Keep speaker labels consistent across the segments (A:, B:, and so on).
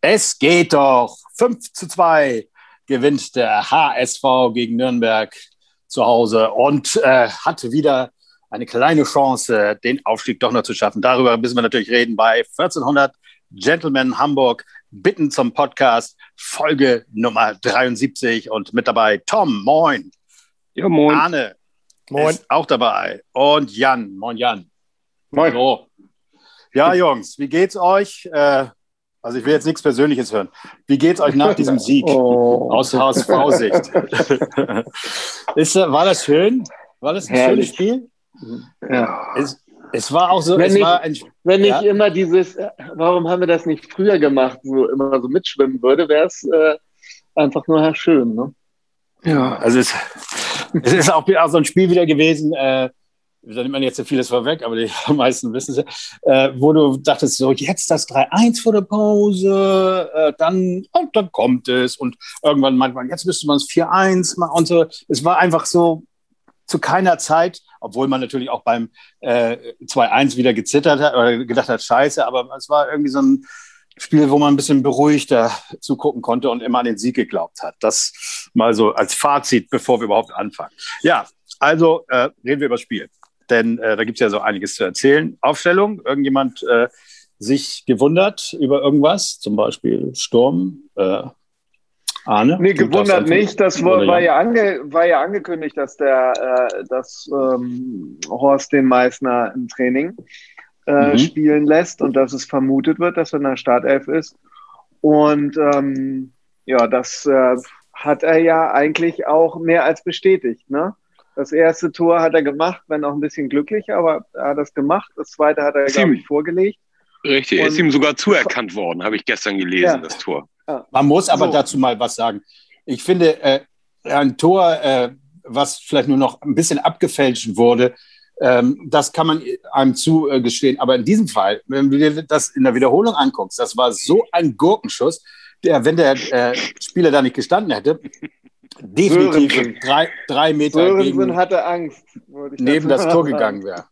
A: Es geht doch. 5 zu 2 gewinnt der HSV gegen Nürnberg zu Hause und äh, hatte wieder eine kleine Chance, den Aufstieg doch noch zu schaffen. Darüber müssen wir natürlich reden bei 1400 Gentlemen Hamburg. Bitten zum Podcast, Folge Nummer 73 und mit dabei Tom, moin.
B: Ja, moin.
A: Arne, moin. Ist auch dabei und Jan, moin Jan.
B: Moin. So.
A: Ja, Jungs, wie geht's euch? Äh, also ich will jetzt nichts Persönliches hören. Wie geht's euch nach diesem Sieg oh. aus HSV-Sicht? war das schön? War das ein Herrlich. schönes Spiel?
B: Ja.
A: Es, es war auch so,
B: wenn
A: es
B: nicht,
A: war ein,
B: wenn nicht ja? immer dieses, warum haben wir das nicht früher gemacht, so immer so mitschwimmen würde, wäre es äh, einfach nur schön. Ne?
A: Ja, also es, es ist auch, auch so ein Spiel wieder gewesen, äh, da nimmt man jetzt so vieles vorweg, aber die meisten wissen es, äh, wo du dachtest, so jetzt das 3-1 vor der Pause, äh, dann, und dann kommt es und irgendwann manchmal, jetzt müsste man es 4-1 machen und so. Es war einfach so zu keiner Zeit, obwohl man natürlich auch beim äh, 2-1 wieder gezittert hat oder gedacht hat, scheiße, aber es war irgendwie so ein Spiel, wo man ein bisschen beruhigter zugucken konnte und immer an den Sieg geglaubt hat. Das mal so als Fazit, bevor wir überhaupt anfangen. Ja, also äh, reden wir über das Spiel denn äh, da gibt es ja so einiges zu erzählen. Aufstellung, irgendjemand äh, sich gewundert über irgendwas, zum Beispiel Sturm, äh, Arne?
B: Nee, gewundert nicht. Das war, war, ja ange, war ja angekündigt, dass der äh, dass, ähm, Horst den Meißner im Training äh, mhm. spielen lässt und dass es vermutet wird, dass er in der Startelf ist. Und ähm, ja, das äh, hat er ja eigentlich auch mehr als bestätigt. Ne? Das erste Tor hat er gemacht, wenn auch ein bisschen glücklich, aber er hat das gemacht. Das zweite hat er, glaube ich, vorgelegt.
C: Richtig, Und ist ihm sogar zuerkannt worden, habe ich gestern gelesen, ja. das Tor.
A: Man muss aber so. dazu mal was sagen. Ich finde, äh, ein Tor, äh, was vielleicht nur noch ein bisschen abgefälscht wurde, ähm, das kann man einem zugestehen. Aber in diesem Fall, wenn du dir das in der Wiederholung anguckst, das war so ein Gurkenschuss, der, wenn der äh, Spieler da nicht gestanden hätte, definitiv drei, drei Meter
B: Sörensen gegen, hatte Angst,
A: neben das Tor gegangen wäre.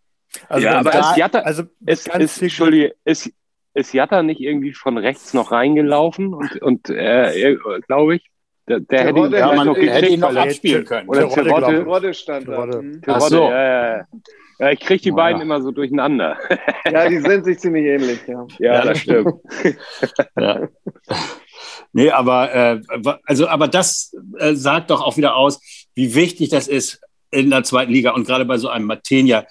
C: Also ja, aber da, ist Jatta, also ist, ist, Entschuldige, ist, ist Jatta nicht irgendwie von rechts noch reingelaufen und, und äh, glaube ich, der, der hätte, ihn,
A: ja, man, hätte ihn noch abspielen können.
B: Oder Terodde, Terodde stand da. Terodde.
C: Ach so. ja, ja. ja, ich kriege die oh, beiden immer so durcheinander.
B: Ja, die sind sich ziemlich ähnlich, ja.
C: Ja, das stimmt.
A: ja. Nee, aber, äh, also, aber das äh, sagt doch auch wieder aus, wie wichtig das ist in der zweiten Liga und gerade bei so einem Matenia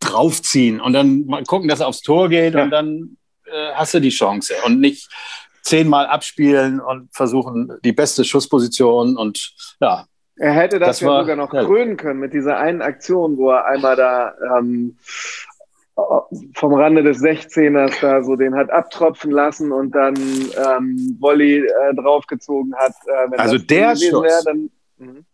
A: draufziehen und dann mal gucken, dass er aufs Tor geht ja. und dann äh, hast du die Chance und nicht zehnmal abspielen und versuchen die beste Schussposition und ja.
B: Er hätte das, das ja war, sogar noch krönen können mit dieser einen Aktion, wo er einmal da ähm, vom Rande des 16ers da so den hat abtropfen lassen und dann ähm, Volley äh, draufgezogen hat.
A: Äh, also der Schuss, wär, dann, mhm.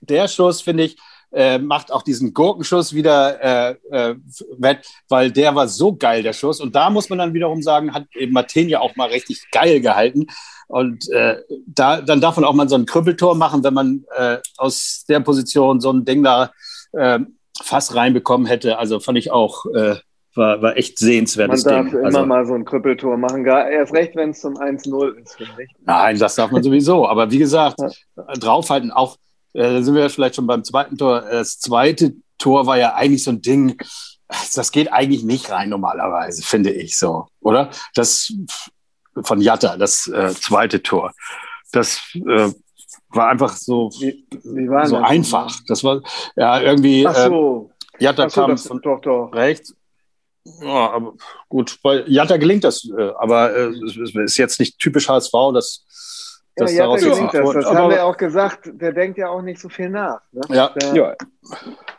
A: der Schuss finde ich, äh, macht auch diesen Gurkenschuss wieder äh, äh, wett, weil der war so geil, der Schuss. Und da muss man dann wiederum sagen, hat eben Martin ja auch mal richtig geil gehalten. Und äh, da, dann darf man auch mal so ein Krüppeltor machen, wenn man aus der Position so ein Ding da fast reinbekommen hätte. Also fand ich auch war, war echt sehenswertes
B: Man darf
A: Ding.
B: immer also, mal so ein Krüppeltor machen, gar, erst recht, wenn es zum 1-0 ist, finde ich.
A: Nein, das darf man sowieso. Aber wie gesagt, ja. draufhalten, auch, äh, da sind wir vielleicht schon beim zweiten Tor. Das zweite Tor war ja eigentlich so ein Ding, das geht eigentlich nicht rein normalerweise, finde ich so, oder? Das von Jatta, das äh, zweite Tor. Das äh, war einfach so, wie, wie so das einfach. Das war ja irgendwie.
B: Ach so.
A: Äh, Jatta so, kam von doch, doch. rechts ja, aber gut, bei Jatta gelingt das, äh, aber äh, es ist jetzt nicht typisch HSV, dass
B: das ja, daraus gelingt das. Das haben wir auch gesagt, der denkt ja auch nicht so viel nach. Ne?
C: Ja. Der, ja.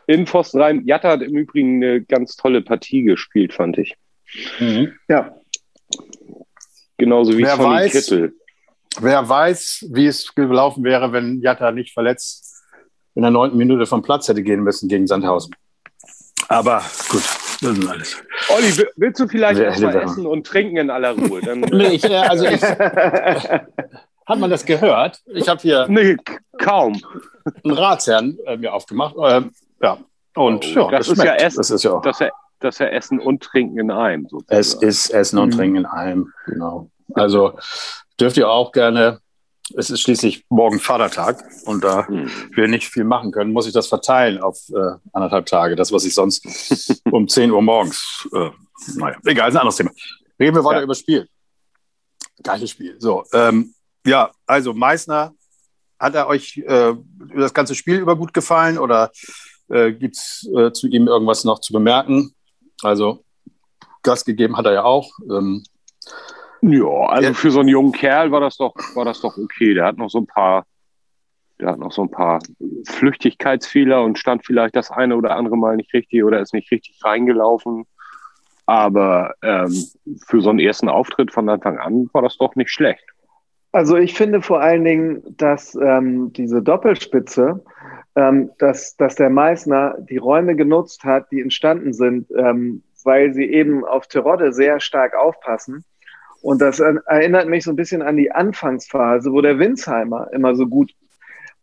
C: In Pfosten rein. Jatta hat im Übrigen eine ganz tolle Partie gespielt, fand ich.
B: Mhm. Ja.
C: Genauso wie
A: wer Sonny weiß, Kittel. Wer weiß, wie es gelaufen wäre, wenn Jatta nicht verletzt in der neunten Minute vom Platz hätte gehen müssen gegen Sandhausen. Aber gut. Das ist alles.
C: Olli, willst du vielleicht erstmal essen und trinken in aller Ruhe? Dann,
A: nee, ich, äh, also ich, hat man das gehört? Ich habe hier
C: nee, kaum
A: einen Ratsherrn äh, mir aufgemacht. Äh, ja, und ja,
C: das, das ist ja Essen. Das ist ja auch. Das ist ja, das ist ja Essen und Trinken in einem.
A: Sozusagen. Es ist Essen und mhm. Trinken in einem, genau. Also dürft ihr auch gerne es ist schließlich morgen Vatertag und da hm. wir nicht viel machen können, muss ich das verteilen auf äh, anderthalb Tage. Das, was ich sonst um 10 Uhr morgens, äh, naja, egal, ist ein anderes Thema. Reden wir weiter ja. über das Spiel. Geiles Spiel. So, ähm, ja, also Meißner, hat er euch äh, das ganze Spiel über gut gefallen oder äh, gibt es äh, zu ihm irgendwas noch zu bemerken? Also Gas gegeben hat er ja auch. Ähm,
C: ja, also ja. für so einen jungen Kerl war das doch, war das doch okay. Der hat noch so ein paar, der hat noch so ein paar Flüchtigkeitsfehler und stand vielleicht das eine oder andere Mal nicht richtig oder ist nicht richtig reingelaufen. Aber ähm, für so einen ersten Auftritt von Anfang an war das doch nicht schlecht.
B: Also ich finde vor allen Dingen, dass ähm, diese Doppelspitze, ähm, dass, dass der Meißner die Räume genutzt hat, die entstanden sind, ähm, weil sie eben auf Terodde sehr stark aufpassen und das erinnert mich so ein bisschen an die Anfangsphase, wo der Winsheimer immer so gut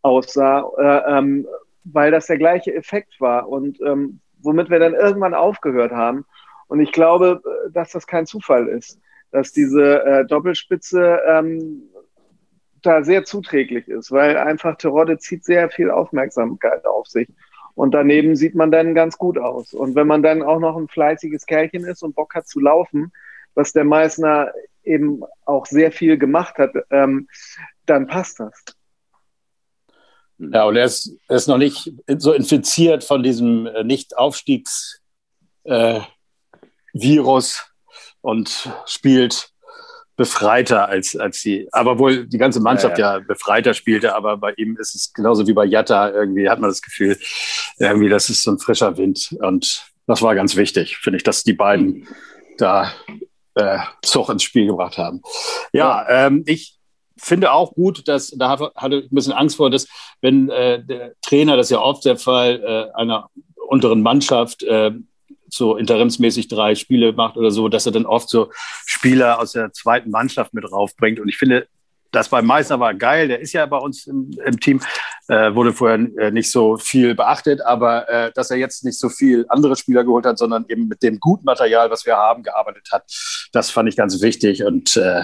B: aussah, äh, ähm, weil das der gleiche Effekt war und ähm, womit wir dann irgendwann aufgehört haben. Und ich glaube, dass das kein Zufall ist, dass diese äh, Doppelspitze ähm, da sehr zuträglich ist, weil einfach Terodde zieht sehr viel Aufmerksamkeit auf sich. Und daneben sieht man dann ganz gut aus. Und wenn man dann auch noch ein fleißiges Kerlchen ist und Bock hat zu laufen, was der Meißner eben auch sehr viel gemacht hat, ähm, dann passt das.
A: Ja, und er ist, er ist noch nicht so infiziert von diesem äh, Nicht-Aufstiegs-Virus äh, und spielt befreiter als, als die, aber wohl die ganze Mannschaft ja, ja. ja, befreiter spielte, aber bei ihm ist es genauso wie bei Jatta, irgendwie hat man das Gefühl, irgendwie, das ist so ein frischer Wind und das war ganz wichtig, finde ich, dass die beiden da äh, Zug ins Spiel gebracht haben. Ja, ja. Ähm, ich finde auch gut, dass da hatte ich ein bisschen Angst vor, dass wenn äh, der Trainer, das ist ja oft der Fall, äh, einer unteren Mannschaft äh, so interimsmäßig drei Spiele macht oder so, dass er dann oft so Spieler aus der zweiten Mannschaft mit raufbringt. Und ich finde, das bei Meißner war geil. Der ist ja bei uns im, im Team, äh, wurde vorher äh, nicht so viel beachtet, aber äh, dass er jetzt nicht so viel andere Spieler geholt hat, sondern eben mit dem guten Material, was wir haben, gearbeitet hat, das fand ich ganz wichtig. Und äh,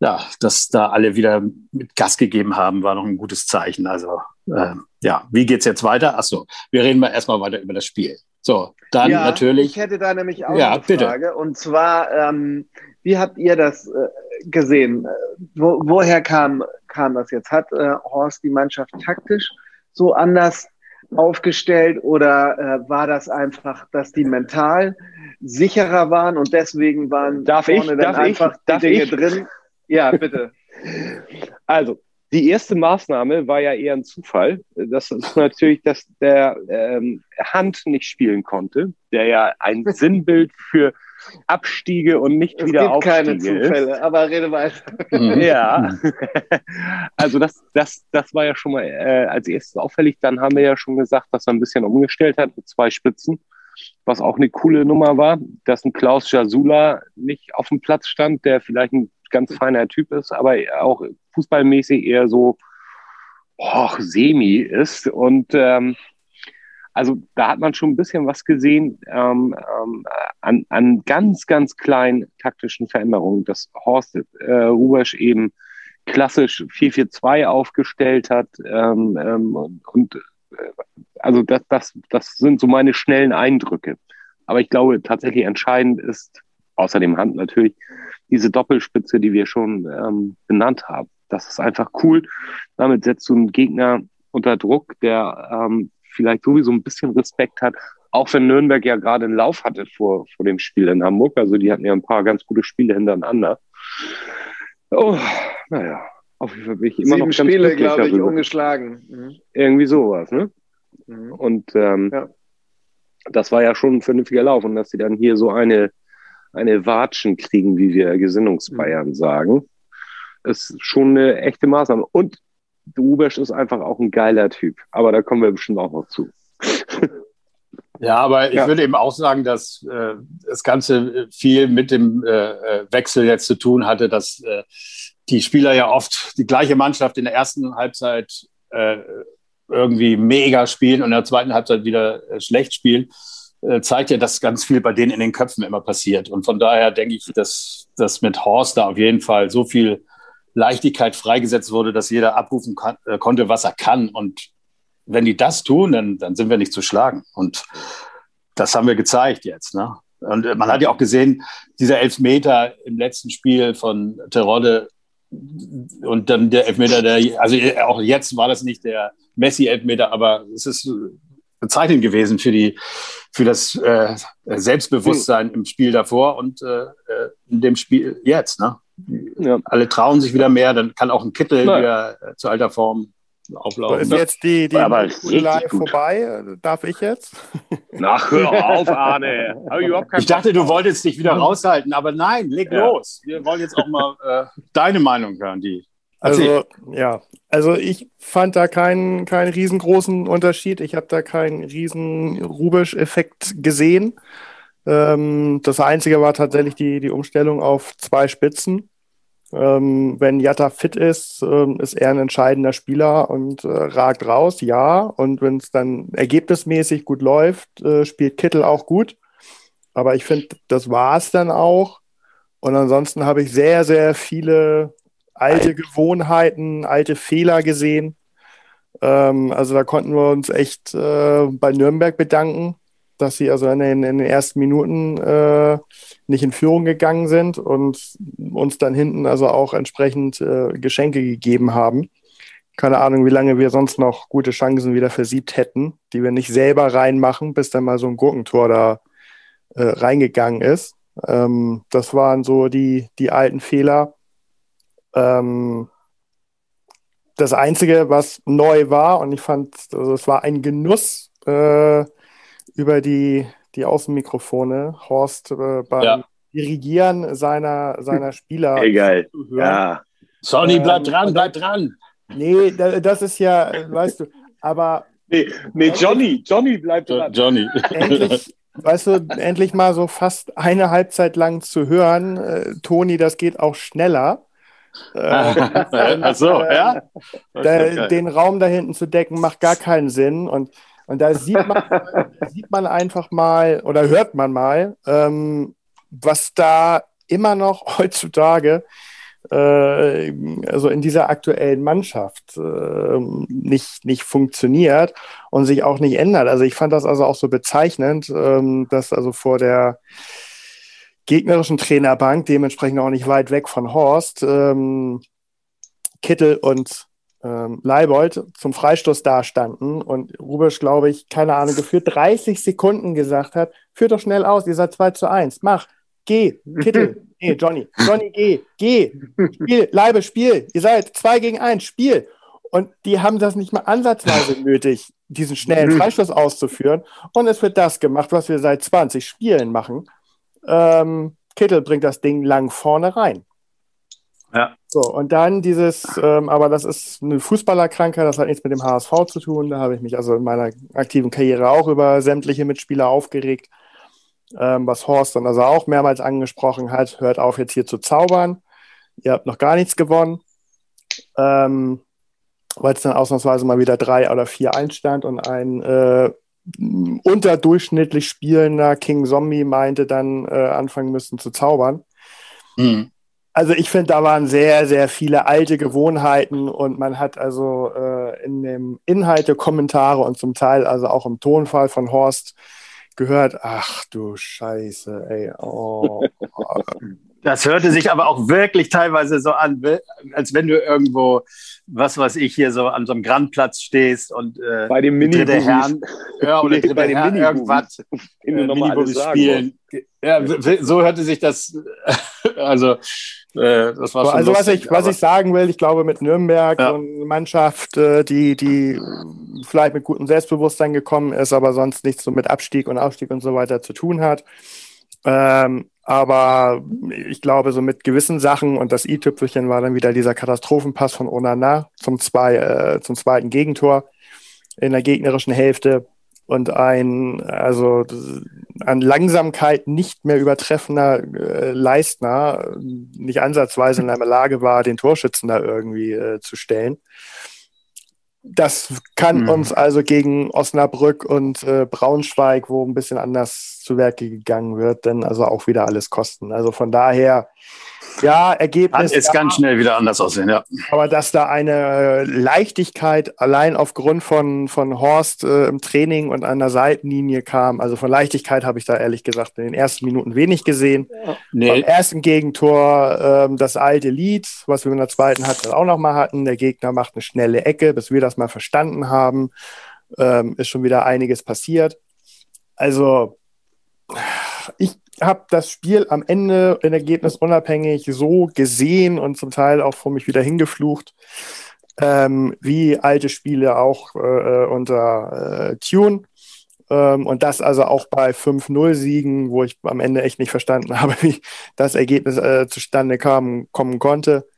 A: ja, dass da alle wieder mit Gas gegeben haben, war noch ein gutes Zeichen. Also äh, ja, wie geht's jetzt weiter? Achso, wir reden mal erstmal weiter über das Spiel. So, dann ja, natürlich.
B: Ich hätte da nämlich auch ja, eine Frage. Bitte. Und zwar, ähm, wie habt ihr das äh, gesehen? Wo, woher kam, kam das jetzt? Hat äh, Horst die Mannschaft taktisch so anders aufgestellt oder äh, war das einfach, dass die mental sicherer waren und deswegen waren
C: darf vorne ich, dann darf einfach ich, die Dinge ich? drin? Ja, bitte. Also, die erste Maßnahme war ja eher ein Zufall. Das ist natürlich, dass der ähm, Hand nicht spielen konnte, der ja ein Sinnbild für Abstiege und nicht es wieder gibt Aufstiege keine Zufälle, ist.
B: aber rede weiter.
C: Mhm. Ja, also das, das, das war ja schon mal äh, als erstes auffällig. Dann haben wir ja schon gesagt, dass er ein bisschen umgestellt hat mit zwei Spitzen, was auch eine coole Nummer war, dass ein Klaus Jasula nicht auf dem Platz stand, der vielleicht ein ganz feiner Typ ist, aber auch fußballmäßig eher so oh, semi ist und ähm, also da hat man schon ein bisschen was gesehen ähm, ähm, an, an ganz, ganz kleinen taktischen Veränderungen, dass Horst äh, Rubesch eben klassisch 4-4-2 aufgestellt hat. Ähm, ähm, und äh, also das, das, das sind so meine schnellen Eindrücke. Aber ich glaube, tatsächlich entscheidend ist, außer dem Hand natürlich, diese Doppelspitze, die wir schon ähm, benannt haben. Das ist einfach cool. Damit setzt du einen Gegner unter Druck, der ähm, vielleicht sowieso ein bisschen Respekt hat, auch wenn Nürnberg ja gerade einen Lauf hatte vor, vor dem Spiel in Hamburg. Also die hatten ja ein paar ganz gute Spiele hintereinander. Oh, naja, auf jeden Fall bin ich immer Sieben noch ganz
B: Spiele, glaube ich, darüber. ungeschlagen.
C: Mhm. Irgendwie sowas, ne? Mhm. Und ähm, ja. das war ja schon ein vernünftiger Lauf. Und dass sie dann hier so eine, eine Watschen kriegen, wie wir Gesinnungsbayern mhm. sagen, ist schon eine echte Maßnahme. Und Rubesch ist einfach auch ein geiler Typ. Aber da kommen wir bestimmt auch noch zu.
A: Ja, aber ich ja. würde eben auch sagen, dass äh, das Ganze viel mit dem äh, äh, Wechsel jetzt zu tun hatte, dass äh, die Spieler ja oft die gleiche Mannschaft in der ersten Halbzeit äh, irgendwie mega spielen und in der zweiten Halbzeit wieder äh, schlecht spielen. zeigt ja, dass ganz viel bei denen in den Köpfen immer passiert. Und von daher denke ich, dass das mit Horst da auf jeden Fall so viel Leichtigkeit freigesetzt wurde, dass jeder abrufen kann, äh, konnte, was er kann. Und wenn die das tun, dann, dann sind wir nicht zu schlagen. Und das haben wir gezeigt jetzt. Ne? Und äh, man hat ja auch gesehen, dieser Elfmeter im letzten Spiel von Terodde und dann der Elfmeter, der, also äh, auch jetzt war das nicht der Messi-Elfmeter, aber es ist bezeichnend gewesen für die, für das äh, Selbstbewusstsein im Spiel davor und äh, in dem Spiel jetzt. Ne? Ja. Alle trauen sich wieder mehr, dann kann auch ein Kittel Nein. wieder äh, zu alter Form auflaufen.
D: Ist jetzt die, die Live vorbei? Darf ich jetzt?
C: Ach, hör auf, Arne.
A: ich dachte, du wolltest dich wieder raushalten, aber nein, leg ja. los. Wir wollen jetzt auch mal äh, deine Meinung hören, die.
D: Also, ja, also ich fand da keinen, keinen riesengroßen Unterschied. Ich habe da keinen riesen Rubisch-Effekt gesehen. Ähm, das Einzige war tatsächlich die, die Umstellung auf zwei Spitzen. Ähm, wenn Jatta fit ist, ähm, ist er ein entscheidender Spieler und äh, ragt raus, ja. Und wenn es dann ergebnismäßig gut läuft, äh, spielt Kittel auch gut. Aber ich finde, das war es dann auch. Und ansonsten habe ich sehr, sehr viele alte Gewohnheiten, alte Fehler gesehen. Ähm, also da konnten wir uns echt äh, bei Nürnberg bedanken, dass sie also in den, in den ersten Minuten äh, nicht in Führung gegangen sind und uns dann hinten also auch entsprechend äh, Geschenke gegeben haben. Keine Ahnung, wie lange wir sonst noch gute Chancen wieder versiebt hätten, die wir nicht selber reinmachen, bis dann mal so ein Gurkentor da äh, reingegangen ist. Ähm, das waren so die, die alten Fehler. Ähm, das Einzige, was neu war, und ich fand, also es war ein Genuss, äh, über die, die Außenmikrofone Horst äh, beim ja. Dirigieren seiner, seiner Spieler.
C: Egal. Ja.
A: Sonny, ähm, bleib dran, bleib dran.
D: Nee, das ist ja, weißt du, aber.
C: Nee, nee Johnny, Johnny bleibt dran.
A: Johnny.
D: Endlich, weißt du, endlich mal so fast eine Halbzeit lang zu hören, äh, Toni, das geht auch schneller.
A: Äh, Ach so, äh, ja.
D: Da, den Raum da hinten zu decken macht gar keinen Sinn und und da sieht man, sieht man einfach mal oder hört man mal, ähm, was da immer noch heutzutage, äh, also in dieser aktuellen Mannschaft, äh, nicht, nicht funktioniert und sich auch nicht ändert. Also ich fand das also auch so bezeichnend, ähm, dass also vor der gegnerischen Trainerbank, dementsprechend auch nicht weit weg von Horst, ähm, Kittel und ähm, Leibold zum Freistoß dastanden und Rubisch, glaube ich, keine Ahnung, geführt 30 Sekunden gesagt hat, führt doch schnell aus, ihr seid 2 zu 1, mach, geh, Kittel, nee, Johnny, Johnny, geh, geh, spiel, Leibe, spiel, ihr seid 2 gegen 1, Spiel. Und die haben das nicht mal ansatzweise nötig, diesen schnellen Freistoß auszuführen. Und es wird das gemacht, was wir seit 20 Spielen machen. Ähm, Kittel bringt das Ding lang vorne rein. Ja. So, und dann dieses, ähm, aber das ist eine Fußballerkrankheit, das hat nichts mit dem HSV zu tun. Da habe ich mich also in meiner aktiven Karriere auch über sämtliche Mitspieler aufgeregt. Ähm, was Horst dann also auch mehrmals angesprochen hat, hört auf jetzt hier zu zaubern. Ihr habt noch gar nichts gewonnen. Ähm, weil es dann ausnahmsweise mal wieder drei oder vier einstand und ein äh, unterdurchschnittlich spielender King Zombie meinte dann äh, anfangen müssen zu zaubern. Mhm. Also ich finde, da waren sehr, sehr viele alte Gewohnheiten und man hat also äh, in dem Inhalte, Kommentare und zum Teil also auch im Tonfall von Horst gehört, ach du Scheiße, ey. Oh.
A: Das hörte sich aber auch wirklich teilweise so an, als wenn du irgendwo, was weiß ich, hier so an so einem Grandplatz stehst und
C: äh, bei dem Mini
A: Herrn, ja, oder bei dem Herrn irgendwas äh, Mini spielen. Ja, so hörte sich das, also
D: äh, das war schon Also lustig, was ich, was ich sagen will, ich glaube mit Nürnberg ja. und Mannschaft, äh, die, die vielleicht mit gutem Selbstbewusstsein gekommen ist, aber sonst nichts so mit Abstieg und Aufstieg und so weiter zu tun hat. Ähm, aber ich glaube, so mit gewissen Sachen und das i-Tüpfelchen war dann wieder dieser Katastrophenpass von Onana zum, zwei, äh, zum zweiten Gegentor in der gegnerischen Hälfte und ein, also an Langsamkeit nicht mehr übertreffender äh, Leistner nicht ansatzweise in der Lage war, den Torschützen da irgendwie äh, zu stellen. Das kann mhm. uns also gegen Osnabrück und äh, Braunschweig, wo ein bisschen anders zu Werke gegangen wird, dann also auch wieder alles kosten. Also von daher ja, Ergebnis.
A: Kann es ja, ganz schnell wieder anders aussehen, ja.
D: Aber dass da eine Leichtigkeit allein aufgrund von, von Horst äh, im Training und an der Seitenlinie kam, also von Leichtigkeit habe ich da ehrlich gesagt in den ersten Minuten wenig gesehen. Ja. Nee. Beim ersten Gegentor ähm, das alte Lied, was wir in der zweiten Halbzeit auch nochmal hatten. Der Gegner macht eine schnelle Ecke, bis wir das mal verstanden haben, ähm, ist schon wieder einiges passiert. Also ich habe das Spiel am Ende in Ergebnis unabhängig so gesehen und zum Teil auch vor mich wieder hingeflucht, ähm, wie alte Spiele auch äh, unter äh, Tune. Ähm, und das also auch bei 5-0-Siegen, wo ich am Ende echt nicht verstanden habe, wie das Ergebnis äh, zustande kam, kommen konnte.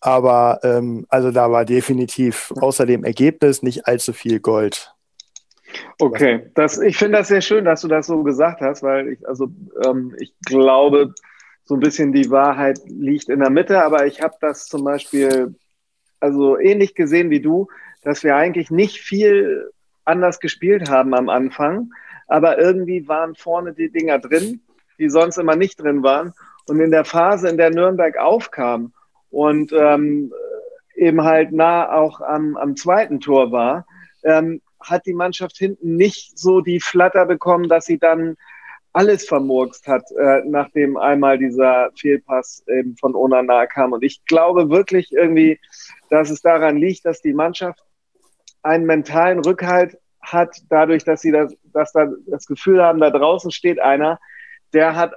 D: Aber ähm, also da war definitiv außer dem Ergebnis nicht allzu viel Gold
B: Okay, das, ich finde das sehr schön, dass du das so gesagt hast, weil ich, also ähm, ich glaube, so ein bisschen die Wahrheit liegt in der Mitte, aber ich habe das zum Beispiel also ähnlich gesehen wie du, dass wir eigentlich nicht viel anders gespielt haben am Anfang, aber irgendwie waren vorne die Dinger drin, die sonst immer nicht drin waren. Und in der Phase, in der Nürnberg aufkam und ähm, eben halt nah auch am, am zweiten Tor war, ähm, hat die Mannschaft hinten nicht so die Flatter bekommen, dass sie dann alles vermurkst hat, äh, nachdem einmal dieser Fehlpass eben von Onana kam. Und ich glaube wirklich irgendwie, dass es daran liegt, dass die Mannschaft einen mentalen Rückhalt hat, dadurch, dass sie das, dass da das Gefühl haben, da draußen steht einer, der hat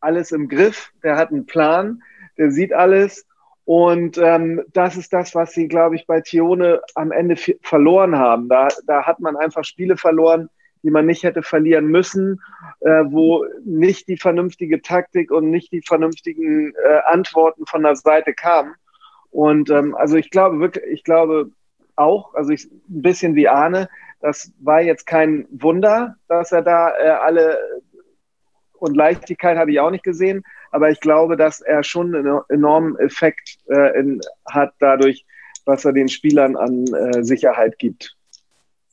B: alles im Griff, der hat einen Plan, der sieht alles und ähm, das ist das, was sie, glaube ich, bei Tione am Ende verloren haben. Da, da hat man einfach Spiele verloren, die man nicht hätte verlieren müssen, äh, wo nicht die vernünftige Taktik und nicht die vernünftigen äh, Antworten von der Seite kamen. Und ähm, also ich glaube wirklich, ich glaube auch, also ich, ein bisschen wie Arne, das war jetzt kein Wunder, dass er da äh, alle und Leichtigkeit habe ich auch nicht gesehen, aber ich glaube, dass er schon einen enormen Effekt äh, in, hat dadurch, was er den Spielern an äh, Sicherheit gibt.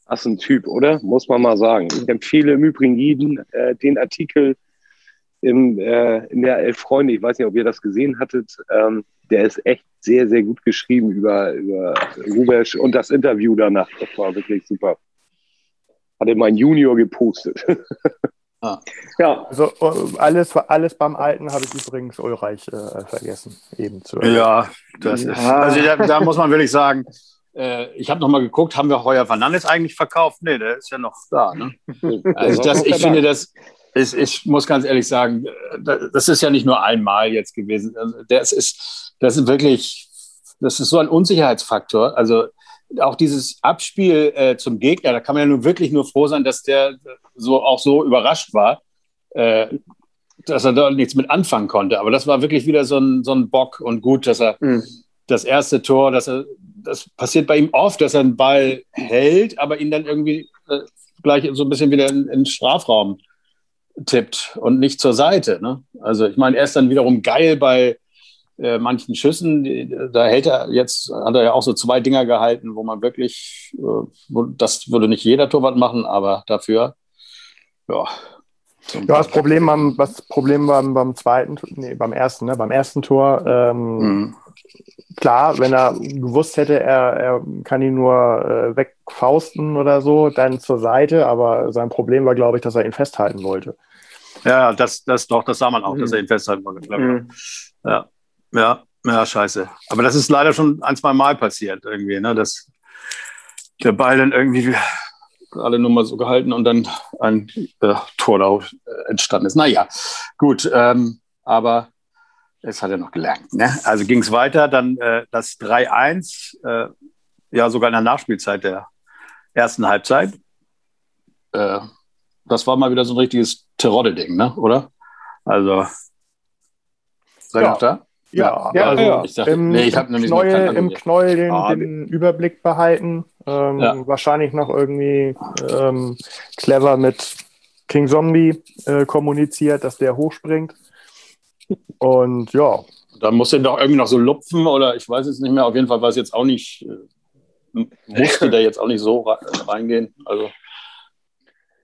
C: Das ist ein Typ, oder? Muss man mal sagen. Ich empfehle im Übrigen jeden äh, den Artikel im, äh, in der Elf Freunde, ich weiß nicht, ob ihr das gesehen hattet, ähm, der ist echt sehr, sehr gut geschrieben über, über Rubesch und das Interview danach. Das war wirklich super. Hatte mein Junior gepostet.
D: Ah. Ja. Also äh, alles, alles beim Alten habe ich übrigens Ulreich äh, vergessen, eben zu
A: Ja, das ist, also da, da muss man wirklich sagen, äh, ich habe nochmal geguckt, haben wir Heuer Fernandes eigentlich verkauft? Nee, der ist ja noch da. Ne? Also das, ich finde, das ist, ich muss ganz ehrlich sagen, das ist ja nicht nur einmal jetzt gewesen. Also das ist, das ist wirklich, das ist so ein Unsicherheitsfaktor. Also auch dieses Abspiel äh, zum Gegner, da kann man ja nun wirklich nur froh sein, dass der so auch so überrascht war, äh, dass er da nichts mit anfangen konnte. Aber das war wirklich wieder so ein, so ein Bock und gut, dass er mhm. das erste Tor, dass er, das passiert bei ihm oft, dass er einen Ball hält, aber ihn dann irgendwie äh, gleich so ein bisschen wieder in, in den Strafraum tippt und nicht zur Seite. Ne? Also ich meine, er ist dann wiederum geil bei äh, manchen Schüssen. Da hält er jetzt, hat er ja auch so zwei Dinger gehalten, wo man wirklich, äh, wo, das würde nicht jeder Torwart machen, aber dafür, ja.
D: Ja, das Problem, beim, das Problem beim, beim zweiten, nee, beim ersten, ne, beim ersten Tor, ähm, mhm. klar, wenn er gewusst hätte, er, er kann ihn nur äh, wegfausten oder so, dann zur Seite, aber sein Problem war, glaube ich, dass er ihn festhalten wollte.
A: Ja, das, das doch, das sah man auch, mhm. dass er ihn festhalten wollte, glaube ich. Mhm. Ja. Ja, ja, scheiße. Aber das ist leider schon ein, zwei Mal passiert irgendwie, ne? dass der Ball dann irgendwie alle nur mal so gehalten und dann ein äh, Tor darauf äh, entstanden ist. Naja, gut, ähm, aber es hat er noch gelernt. Ne? Also ging es weiter, dann äh, das 3-1, äh, ja sogar in der Nachspielzeit der ersten Halbzeit. Äh, das war mal wieder so ein richtiges Terodde-Ding, ne? oder? Also, seid ihr ja. noch da?
D: Ja, ja, also ja. Ich dachte, Im, nee, ich im, Knäuel, im Knäuel den, ah, den Überblick behalten. Ähm, ja. Wahrscheinlich noch irgendwie ähm, clever mit King Zombie äh, kommuniziert, dass der hochspringt. Und ja.
A: Dann muss er doch irgendwie noch so lupfen oder ich weiß es nicht mehr. Auf jeden Fall war es jetzt auch nicht, äh, musste der jetzt auch nicht so reingehen. Also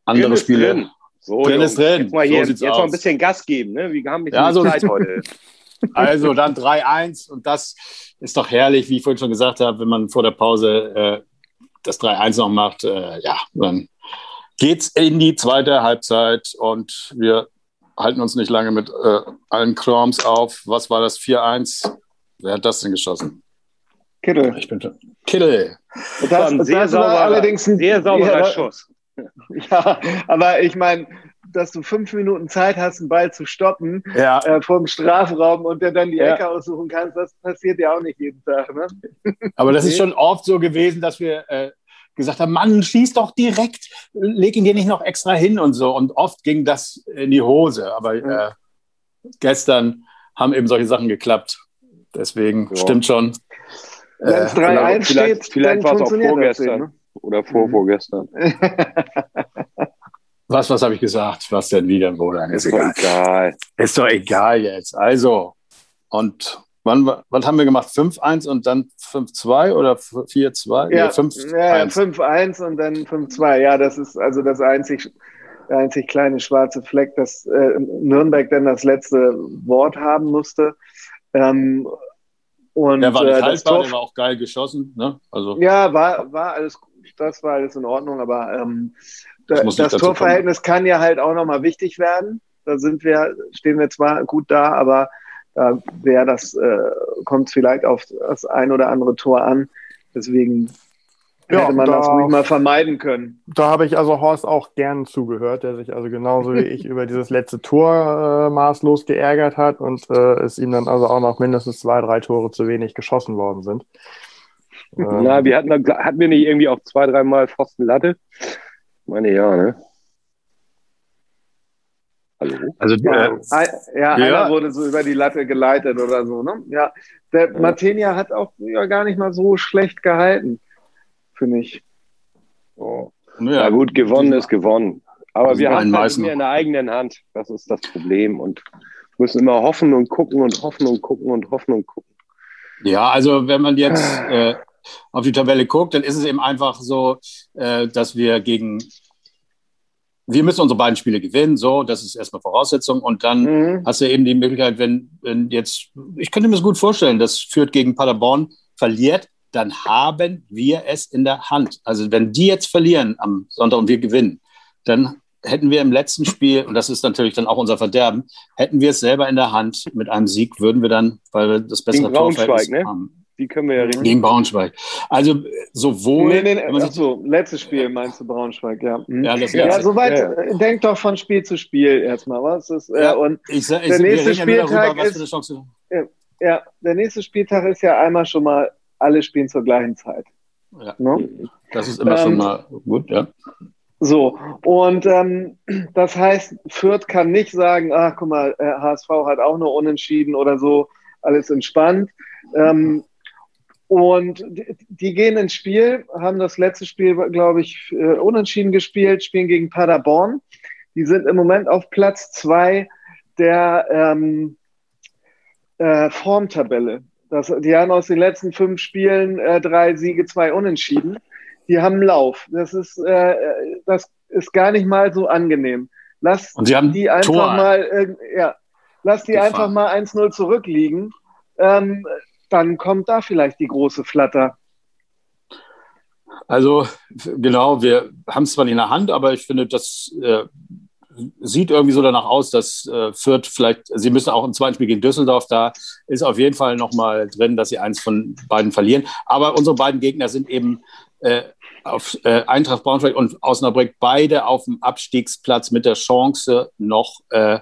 A: andere drin Spiele.
C: Drin. So, drin ist drin. Jetzt mal, hier, so jetzt mal ein bisschen Gas geben. Ne? Wir haben ein bisschen ja, so Zeit heute.
A: Also dann 3-1 und das ist doch herrlich, wie ich vorhin schon gesagt habe, wenn man vor der Pause äh, das 3-1 noch macht, äh, ja, dann geht's in die zweite Halbzeit und wir halten uns nicht lange mit äh, allen Kroms auf. Was war das 4-1? Wer hat das denn geschossen?
B: Kittel.
A: Ich bin Kittel.
B: Das, das, das sehr sauberer, allerdings ein sehr sauberer ja, Schuss. Ja, aber ich meine, dass du fünf Minuten Zeit hast, einen Ball zu stoppen ja. äh, vom Strafraum und der dann die ja. Ecke aussuchen kannst, das passiert ja auch nicht jeden Tag. Ne?
A: Aber das ist schon oft so gewesen, dass wir äh, gesagt haben, Mann, schieß doch direkt, leg ihn dir nicht noch extra hin und so. Und oft ging das in die Hose. Aber äh, gestern haben eben solche Sachen geklappt. Deswegen ja. stimmt schon.
B: Wenn es 3-1 steht,
C: vielleicht war es auch vorgestern ne? oder vorvorgestern.
A: was, was habe ich gesagt? Was denn wieder, Bruder?
C: Ist, ist egal. egal.
A: Ist doch egal jetzt. Also, und wann, was haben wir gemacht? 5-1 und dann 5-2 oder 4-2?
B: Ja, 5-1 ja, und dann 5-2. Ja, das ist also das einzig, der einzig kleine schwarze Fleck, dass äh, Nürnberg dann das letzte Wort haben musste. Ähm,
A: und, der war nicht äh, haltbar, der war auch geil geschossen. Ne?
B: Also. Ja, war, war alles, das war alles in Ordnung, aber ähm, das, das Torverhältnis kommen. kann ja halt auch nochmal wichtig werden. Da sind wir, stehen wir zwar gut da, aber da wäre das, äh, kommt vielleicht auf das ein oder andere Tor an. Deswegen ja, hätte man da, das ruhig mal vermeiden können.
D: Da habe ich also Horst auch gern zugehört, der sich also genauso wie ich über dieses letzte Tor äh, maßlos geärgert hat und äh, es ihm dann also auch noch mindestens zwei, drei Tore zu wenig geschossen worden sind.
C: Ähm, Na, wir hatten, hatten wir nicht irgendwie auch zwei, dreimal Pfosten Latte? Ich meine ja, ne?
B: Hallo? Also, ja, äh, ja, einer wurde so über die Latte geleitet oder so, ne? Ja, der ja. Martinia hat auch ja, gar nicht mal so schlecht gehalten finde ich.
C: Oh. Ja, gut, gewonnen ist gewonnen. Aber also wir haben es halt in der eigenen Hand. Das ist das Problem. Und müssen immer hoffen und gucken und hoffen und gucken und hoffen und gucken.
A: Ja, also wenn man jetzt äh, auf die Tabelle guckt, dann ist es eben einfach so, äh, dass wir gegen wir müssen unsere beiden Spiele gewinnen, so, das ist erstmal Voraussetzung. Und dann mhm. hast du eben die Möglichkeit, wenn, wenn jetzt, ich könnte mir das gut vorstellen, das führt gegen Paderborn, verliert, dann haben wir es in der Hand. Also wenn die jetzt verlieren am Sonntag und wir gewinnen, dann hätten wir im letzten Spiel, und das ist natürlich dann auch unser Verderben, hätten wir es selber in der Hand. Mit einem Sieg würden wir dann, weil wir das bessere
C: Braunschweig, ne? haben. Die können wir ja
A: richtig. Gegen Braunschweig. Also sowohl.
B: Nee, nee, nee. Achso, letztes Spiel meinst du Braunschweig, ja. Mhm. Ja, das ja soweit, ja. Äh, denk doch von Spiel zu Spiel erstmal, was? Ist, äh, ja, und ich, ich, der nächste Spieltag darüber, ist, ja, der nächste Spieltag ist ja einmal schon mal alle spielen zur gleichen Zeit.
A: Ja, ne? Das ist immer ähm, schon mal gut, ja.
B: So, und ähm, das heißt, Fürth kann nicht sagen, ach guck mal, HSV hat auch nur unentschieden oder so, alles entspannt. Ähm, und die, die, gehen ins Spiel, haben das letzte Spiel, glaube ich, äh, unentschieden gespielt, spielen gegen Paderborn. Die sind im Moment auf Platz zwei der ähm, äh, Formtabelle. Das, die haben aus den letzten fünf Spielen äh, drei Siege, zwei Unentschieden. Die haben Lauf. Das ist, äh, das ist gar nicht mal so angenehm. Lass die einfach Tor. mal, äh, ja, lass die Gefahr. einfach mal 1-0 zurückliegen. Ähm, dann kommt da vielleicht die große Flatter.
A: Also genau, wir haben es zwar in der Hand, aber ich finde, das äh, sieht irgendwie so danach aus, dass äh, Fürth vielleicht, sie müssen auch im zweiten Spiel gegen Düsseldorf, da ist auf jeden Fall nochmal drin, dass sie eins von beiden verlieren. Aber unsere beiden Gegner sind eben äh, auf äh, Eintracht Braunschweig und Osnabrück beide auf dem Abstiegsplatz mit der Chance noch äh,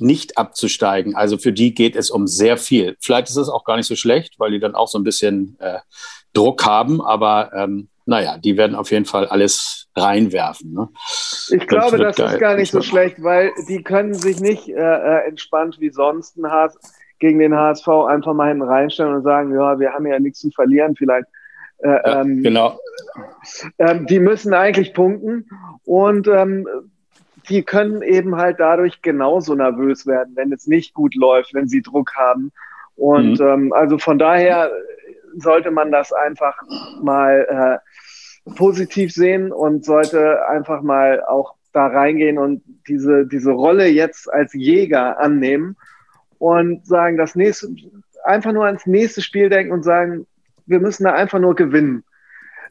A: nicht abzusteigen. Also für die geht es um sehr viel. Vielleicht ist es auch gar nicht so schlecht, weil die dann auch so ein bisschen äh, Druck haben, aber ähm, naja, die werden auf jeden Fall alles reinwerfen. Ne?
B: Ich glaube, das, das ist gar nicht so schlecht, weil die können sich nicht äh, äh entspannt wie sonst ein HS gegen den HSV einfach mal hinten reinstellen und sagen, ja, wir haben ja nichts zu verlieren, vielleicht.
A: Äh, ja, ähm, genau.
B: Ähm, die müssen eigentlich punkten und ähm, die können eben halt dadurch genauso nervös werden, wenn es nicht gut läuft, wenn sie Druck haben. Und mhm. ähm, also von daher sollte man das einfach mal äh, positiv sehen und sollte einfach mal auch da reingehen und diese, diese Rolle jetzt als Jäger annehmen und sagen, das nächste, einfach nur ans nächste Spiel denken und sagen, wir müssen da einfach nur gewinnen.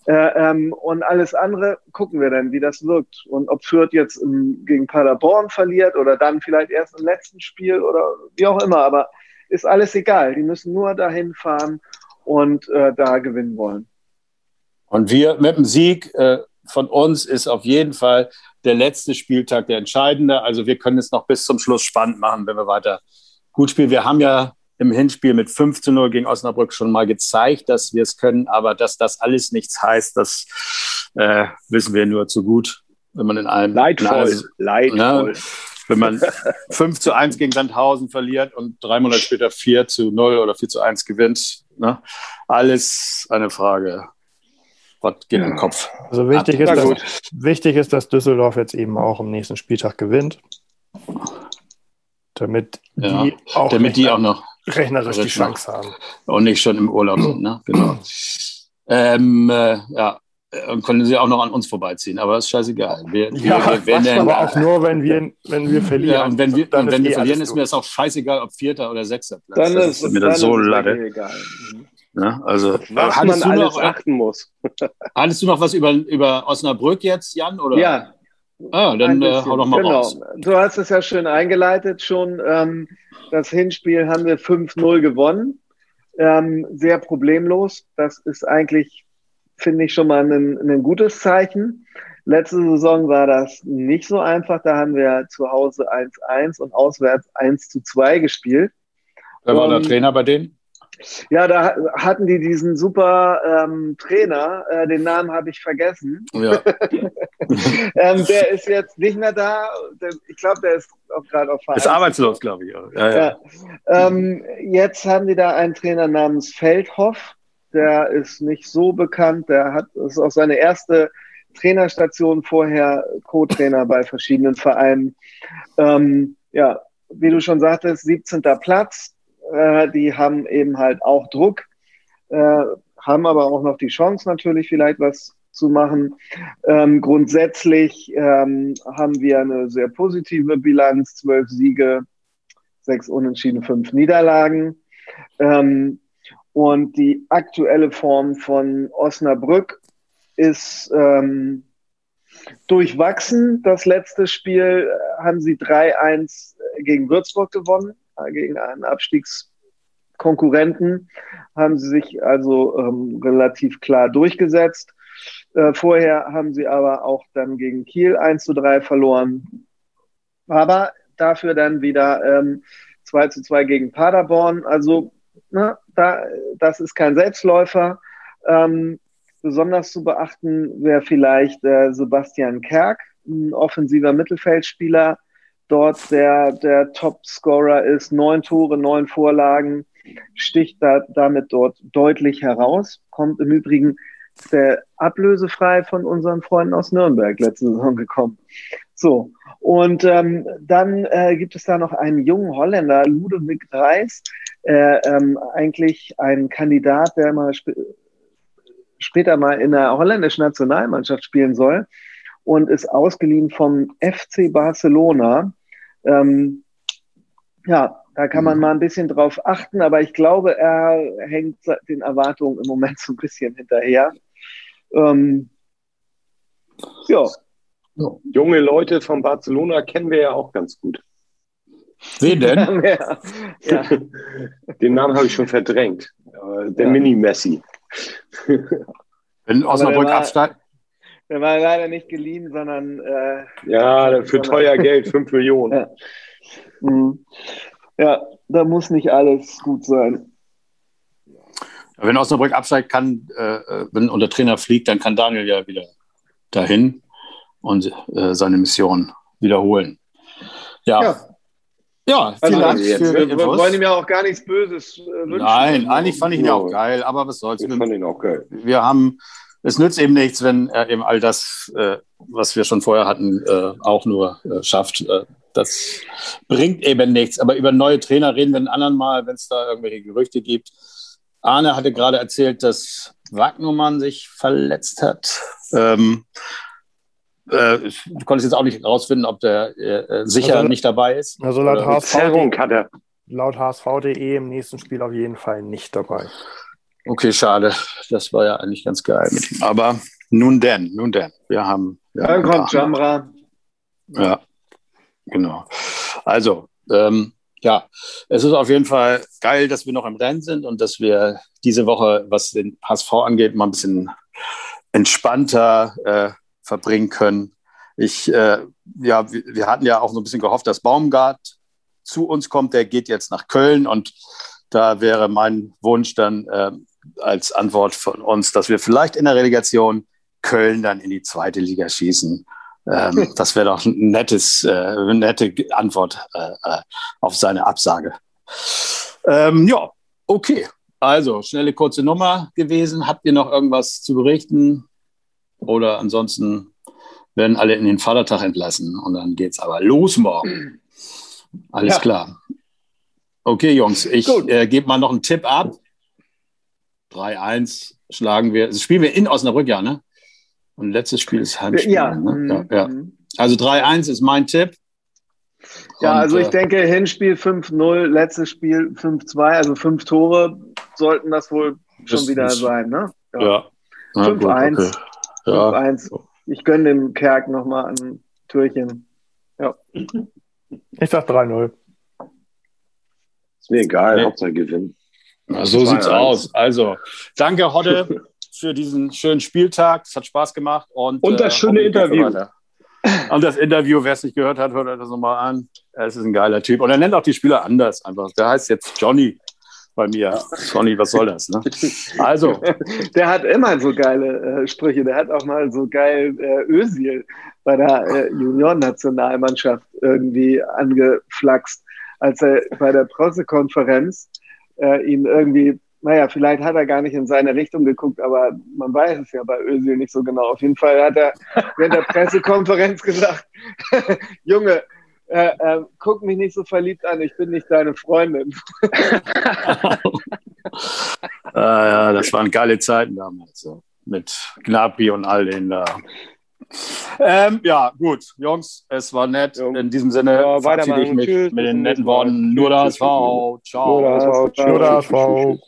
B: Äh, ähm, und alles andere gucken wir dann, wie das wirkt. Und ob Fürth jetzt im, gegen Paderborn verliert oder dann vielleicht erst im letzten Spiel oder wie auch immer, aber ist alles egal. Die müssen nur dahin fahren und äh, da gewinnen wollen.
A: Und wir mit dem Sieg äh, von uns ist auf jeden Fall der letzte Spieltag der entscheidende. Also wir können es noch bis zum Schluss spannend machen, wenn wir weiter gut spielen. Wir haben ja im Hinspiel mit 5 zu 0 gegen Osnabrück schon mal gezeigt, dass wir es können, aber dass das alles nichts heißt, das äh, wissen wir nur zu gut, wenn man in einem
C: Leidvoll, also,
A: leidvoll. Ne, wenn man 5 zu 1 gegen Sandhausen verliert und drei Monate später 4 zu 0 oder 4 zu 1 gewinnt. Ne? Alles eine Frage. Was geht im Kopf?
D: Also wichtig ist, dass, wichtig ist, dass Düsseldorf jetzt eben auch am nächsten Spieltag gewinnt. Damit
A: ja, die auch, damit die auch noch
D: rechnerisch die Chance haben.
A: Und nicht schon im Urlaub sind, ne? Genau. ähm, äh, ja, und können sie auch noch an uns vorbeiziehen, aber das ist scheißegal. Wir,
D: ja, wir, wir, wir aber auch nur, wenn wir, wenn wir verlieren. Ja,
A: und wenn wir, und wenn wir eh verlieren, ist mir das auch scheißegal, ob Vierter oder Sechster
B: Platz. Dann das ist, mir das so.
A: Egal. Mhm. Ja, also,
C: was man alles noch, achten muss.
A: hattest du noch was über, über Osnabrück jetzt, Jan? Oder?
B: Ja,
A: Ah, dann äh, hau doch mal genau. raus.
B: Du hast es ja schön eingeleitet schon. Ähm, das Hinspiel haben wir 5-0 gewonnen. Ähm, sehr problemlos. Das ist eigentlich, finde ich, schon mal ein, ein gutes Zeichen. Letzte Saison war das nicht so einfach. Da haben wir zu Hause 1-1 und auswärts 1-2 gespielt.
A: Wer war der Trainer bei denen?
B: Ja, da hatten die diesen super ähm, Trainer, äh, den Namen habe ich vergessen. Ja. ähm, der ist jetzt nicht mehr da. Ich glaube, der ist auch gerade auf
A: Verein. Ist arbeitslos, glaube ich. Ja,
B: ja. ja. Ähm, jetzt haben die da einen Trainer namens Feldhoff. Der ist nicht so bekannt. Der hat, das ist auch seine erste Trainerstation vorher Co-Trainer bei verschiedenen Vereinen. Ähm, ja, wie du schon sagtest, 17. Platz äh, die haben eben halt auch Druck, äh, haben aber auch noch die Chance natürlich vielleicht was zu machen. Ähm, grundsätzlich ähm, haben wir eine sehr positive Bilanz, zwölf Siege, sechs Unentschieden, fünf Niederlagen. Ähm, und die aktuelle Form von Osnabrück ist ähm, durchwachsen. Das letzte Spiel haben sie 3-1 gegen Würzburg gewonnen gegen einen Abstiegskonkurrenten haben sie sich also ähm, relativ klar durchgesetzt. Äh, vorher haben sie aber auch dann gegen Kiel 1 zu 3 verloren. Aber dafür dann wieder ähm, 2 zu 2 gegen Paderborn. Also ne, da, das ist kein Selbstläufer. Ähm, besonders zu beachten wäre vielleicht äh, Sebastian Kerk, ein offensiver Mittelfeldspieler, dort der, der Top-Scorer ist. Neun Tore, neun Vorlagen, sticht da, damit dort deutlich heraus. Kommt im Übrigen der ablösefrei von unseren Freunden aus Nürnberg letzte Saison gekommen. So, und ähm, dann äh, gibt es da noch einen jungen Holländer, Ludovic Reis, äh, ähm, eigentlich ein Kandidat, der mal sp später mal in der holländischen Nationalmannschaft spielen soll und ist ausgeliehen vom FC Barcelona. Ähm, ja, da kann man mhm. mal ein bisschen drauf achten, aber ich glaube, er hängt den Erwartungen im Moment so ein bisschen hinterher. Ähm,
C: ja. Junge Leute von Barcelona kennen wir ja auch ganz gut.
A: Wen denn?
C: ja, ja. Den Namen habe ich schon verdrängt. Der ja. Mini-Messi.
A: Wenn Osnabrück absteigt,
B: der war leider nicht geliehen, sondern. Äh,
C: ja, für teuer Geld, 5 Millionen.
B: Ja. Mhm. ja, da muss nicht alles gut sein.
A: Wenn Osnabrück absteigt, kann, äh, wenn unser Trainer fliegt, dann kann Daniel ja wieder dahin und äh, seine Mission wiederholen. Ja. ja. Ja,
B: vielen also, Dank. Für wir, wir wollen ihm ja auch gar nichts Böses äh,
A: wünschen. Nein, eigentlich fand ich ihn ja. auch geil, aber was soll's.
C: Ich fand ihn auch geil.
A: Wir haben es nützt eben nichts, wenn er eben all das, äh, was wir schon vorher hatten, äh, auch nur äh, schafft. Äh, das bringt eben nichts. Aber über neue Trainer reden wir ein anderen Mal, wenn es da irgendwelche Gerüchte gibt. Arne hatte gerade erzählt, dass Wagnumann sich verletzt hat. Ähm, äh, du konntest jetzt auch nicht herausfinden, ob der äh, sicher also, nicht dabei ist.
D: Also laut HSV.de hat er. Laut HSV.de im nächsten Spiel auf jeden Fall nicht dabei.
A: Okay, schade. Das war ja eigentlich ganz geil mit ihm. Aber nun denn, nun denn. Wir haben.
B: Wir Dann haben kommt Jamra.
A: Ja, genau. Also, ähm, ja, es ist auf jeden Fall geil, dass wir noch im Rennen sind und dass wir diese Woche, was den HSV angeht, mal ein bisschen entspannter äh, verbringen können. Ich, äh, ja, wir hatten ja auch so ein bisschen gehofft, dass Baumgart zu uns kommt. Der geht jetzt nach Köln und da wäre mein Wunsch dann äh, als Antwort von uns, dass wir vielleicht in der Relegation Köln dann in die zweite Liga schießen. Ähm, das wäre doch ein nettes, äh, eine nette Antwort äh, äh, auf seine Absage. Ähm, ja, okay. Also, schnelle, kurze Nummer gewesen. Habt ihr noch irgendwas zu berichten? Oder ansonsten werden alle in den Vatertag entlassen und dann geht es aber los morgen. Alles ja. klar. Okay, Jungs, ich äh, gebe mal noch einen Tipp ab. 3-1 schlagen wir. Also spielen wir in Osnabrück, ja, ne? Und letztes Spiel ist Heimspiel. Ja. Ne? ja, ja. Mhm. Also 3-1 ist mein Tipp.
B: Ja, also ich äh, denke, Hinspiel 5-0, letztes Spiel 5-2, also fünf Tore sollten das wohl schon wieder ist, sein, ne?
A: Ja.
B: 5-1. Ja. 5-1. Ich gönne dem Kerk nochmal ein Türchen. Ja.
D: Ich sag 3-0.
C: Ist mir egal, nee. Hauptsache gewinnen.
A: Na, so sieht's aus. Also, danke, Hodde, für diesen schönen Spieltag. Es hat Spaß gemacht. Und,
C: und das äh, schöne Interview.
A: Und das Interview, wer es nicht gehört hat, hört euch das nochmal an. Es ist ein geiler Typ. Und er nennt auch die Spieler anders einfach. Der heißt jetzt Johnny bei mir. Johnny, was soll das? Ne? Also.
B: Der hat immer so geile äh, Sprüche. Der hat auch mal so geil äh, Özil bei der äh, Juniorennationalmannschaft irgendwie angeflaxt, als er bei der Pressekonferenz äh, ihn irgendwie naja, vielleicht hat er gar nicht in seine Richtung geguckt, aber man weiß es ja bei Özil nicht so genau. Auf jeden Fall hat er während der Pressekonferenz gesagt, Junge, äh, äh, guck mich nicht so verliebt an, ich bin nicht deine Freundin.
A: ah, ja, das waren geile Zeiten damals, so. mit Gnabry und all den da. Ähm, ja, gut, Jungs, es war nett. In diesem Sinne ja, verabschiede ich mich Tschüss, mit den netten Worten. Nur das V. Ciao.
D: Nur das V. Ciao. Nur das v.